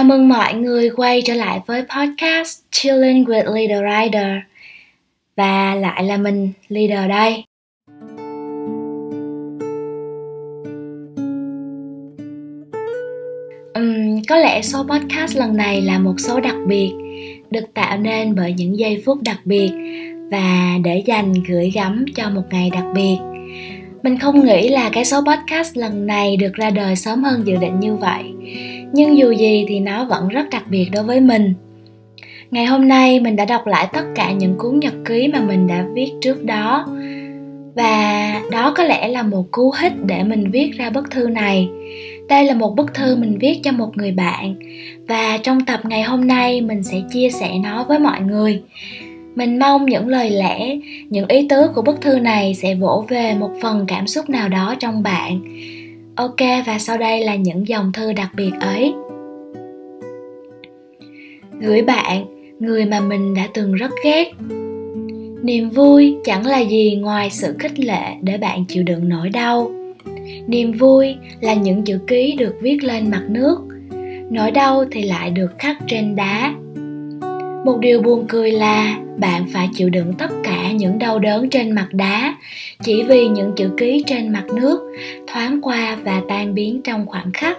Chào mừng mọi người quay trở lại với podcast Chilling with Leader Rider. Và lại là mình, Leader đây. Uhm, Có lẽ số podcast lần này là một số đặc biệt Được tạo nên bởi những giây phút đặc biệt Và để dành gửi gắm cho một ngày đặc biệt mình không nghĩ là cái số podcast lần này được ra đời sớm hơn dự định như vậy. Nhưng dù gì thì nó vẫn rất đặc biệt đối với mình. Ngày hôm nay, mình đã đọc lại tất cả những cuốn nhật ký mà mình đã viết trước đó. Và đó có lẽ là một cú hích để mình viết ra bức thư này. Đây là một bức thư mình viết cho một người bạn. Và trong tập ngày hôm nay, mình sẽ chia sẻ nó với mọi người mình mong những lời lẽ, những ý tứ của bức thư này sẽ vỗ về một phần cảm xúc nào đó trong bạn. Ok, và sau đây là những dòng thư đặc biệt ấy. Gửi bạn, người mà mình đã từng rất ghét. Niềm vui chẳng là gì ngoài sự khích lệ để bạn chịu đựng nỗi đau. Niềm vui là những chữ ký được viết lên mặt nước. Nỗi đau thì lại được khắc trên đá một điều buồn cười là bạn phải chịu đựng tất cả những đau đớn trên mặt đá. Chỉ vì những chữ ký trên mặt nước thoáng qua và tan biến trong khoảnh khắc.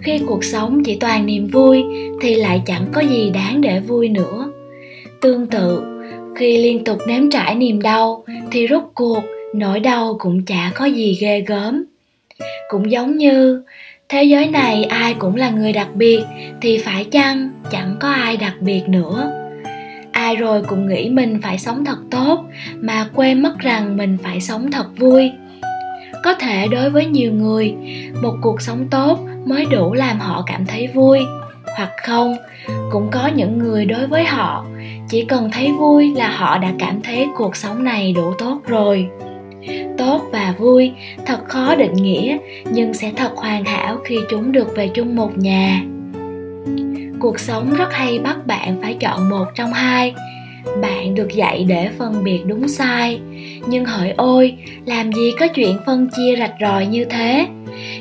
Khi cuộc sống chỉ toàn niềm vui, thì lại chẳng có gì đáng để vui nữa. Tương tự, khi liên tục nếm trải niềm đau, thì rốt cuộc nỗi đau cũng chả có gì ghê gớm. Cũng giống như thế giới này ai cũng là người đặc biệt, thì phải chăng chẳng có ai đặc biệt nữa? Ai rồi cũng nghĩ mình phải sống thật tốt, mà quên mất rằng mình phải sống thật vui. Có thể đối với nhiều người, một cuộc sống tốt mới đủ làm họ cảm thấy vui. Hoặc không, cũng có những người đối với họ, chỉ cần thấy vui là họ đã cảm thấy cuộc sống này đủ tốt rồi tốt và vui, thật khó định nghĩa, nhưng sẽ thật hoàn hảo khi chúng được về chung một nhà. Cuộc sống rất hay bắt bạn phải chọn một trong hai. Bạn được dạy để phân biệt đúng sai, nhưng hỡi ôi, làm gì có chuyện phân chia rạch ròi như thế?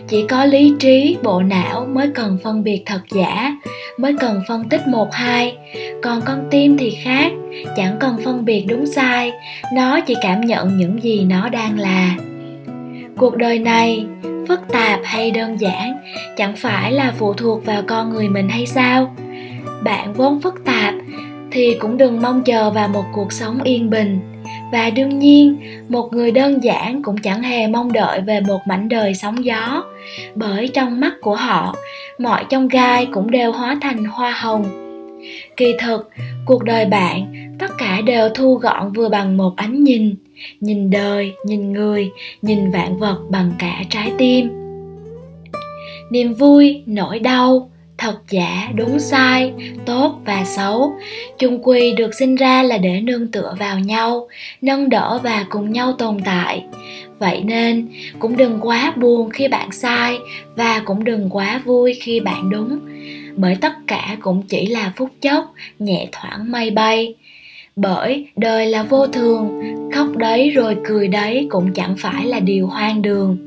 Chỉ có lý trí, bộ não mới cần phân biệt thật giả mới cần phân tích một, hai. Còn con tim thì khác, chẳng cần phân biệt đúng sai, nó chỉ cảm nhận những gì nó đang là. Cuộc đời này, phức tạp hay đơn giản, chẳng phải là phụ thuộc vào con người mình hay sao? Bạn vốn phức tạp, thì cũng đừng mong chờ vào một cuộc sống yên bình. Và đương nhiên, một người đơn giản cũng chẳng hề mong đợi về một mảnh đời sóng gió, bởi trong mắt của họ mọi trong gai cũng đều hóa thành hoa hồng. Kỳ thực, cuộc đời bạn, tất cả đều thu gọn vừa bằng một ánh nhìn. Nhìn đời, nhìn người, nhìn vạn vật bằng cả trái tim. Niềm vui, nỗi đau, thật giả, đúng sai, tốt và xấu, chung quy được sinh ra là để nương tựa vào nhau, nâng đỡ và cùng nhau tồn tại vậy nên, cũng đừng quá buồn khi bạn sai và cũng đừng quá vui khi bạn đúng, bởi tất cả cũng chỉ là phút chốc, nhẹ thoảng mây bay. Bởi đời là vô thường, khóc đấy rồi cười đấy cũng chẳng phải là điều hoang đường.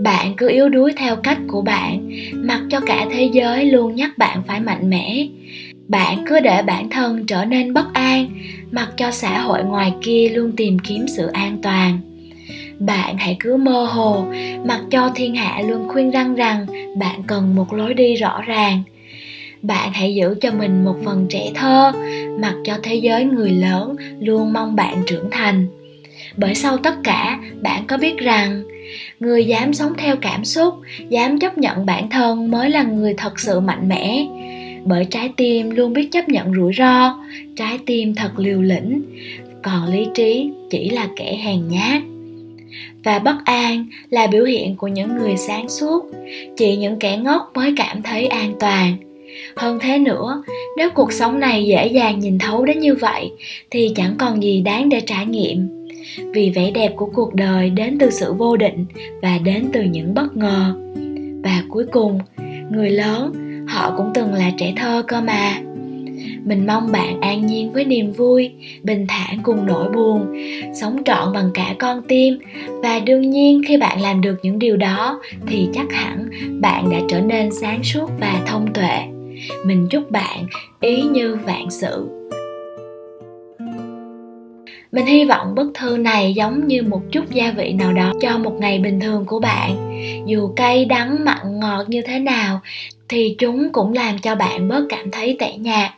Bạn cứ yếu đuối theo cách của bạn, mặc cho cả thế giới luôn nhắc bạn phải mạnh mẽ. Bạn cứ để bản thân trở nên bất an, mặc cho xã hội ngoài kia luôn tìm kiếm sự an toàn bạn hãy cứ mơ hồ. Mặc cho thiên hạ luôn khuyên răng rằng bạn cần một lối đi rõ ràng. Bạn hãy giữ cho mình một phần trẻ thơ, mặc cho thế giới người lớn luôn mong bạn trưởng thành. Bởi sau tất cả, bạn có biết rằng, người dám sống theo cảm xúc, dám chấp nhận bản thân mới là người thật sự mạnh mẽ. Bởi trái tim luôn biết chấp nhận rủi ro, trái tim thật liều lĩnh, còn lý trí chỉ là kẻ hèn nhát và bất an là biểu hiện của những người sáng suốt. Chỉ những kẻ ngốc mới cảm thấy an toàn. Hơn thế nữa, nếu cuộc sống này dễ dàng nhìn thấu đến như vậy, thì chẳng còn gì đáng để trải nghiệm. Vì vẻ đẹp của cuộc đời đến từ sự vô định và đến từ những bất ngờ. Và cuối cùng, người lớn, họ cũng từng là trẻ thơ cơ mà mình mong bạn an nhiên với niềm vui, bình thản cùng nỗi buồn, sống trọn bằng cả con tim. Và đương nhiên, khi bạn làm được những điều đó, thì chắc hẳn bạn đã trở nên sáng suốt và thông tuệ. Mình chúc bạn ý như vạn sự. Mình hy vọng bức thư này giống như một chút gia vị nào đó cho một ngày bình thường của bạn. Dù cay đắng mặn ngọt như thế nào thì chúng cũng làm cho bạn bớt cảm thấy tẻ nhạt.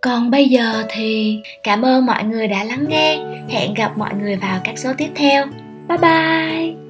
Còn bây giờ thì cảm ơn mọi người đã lắng nghe. Hẹn gặp mọi người vào các số tiếp theo. Bye bye!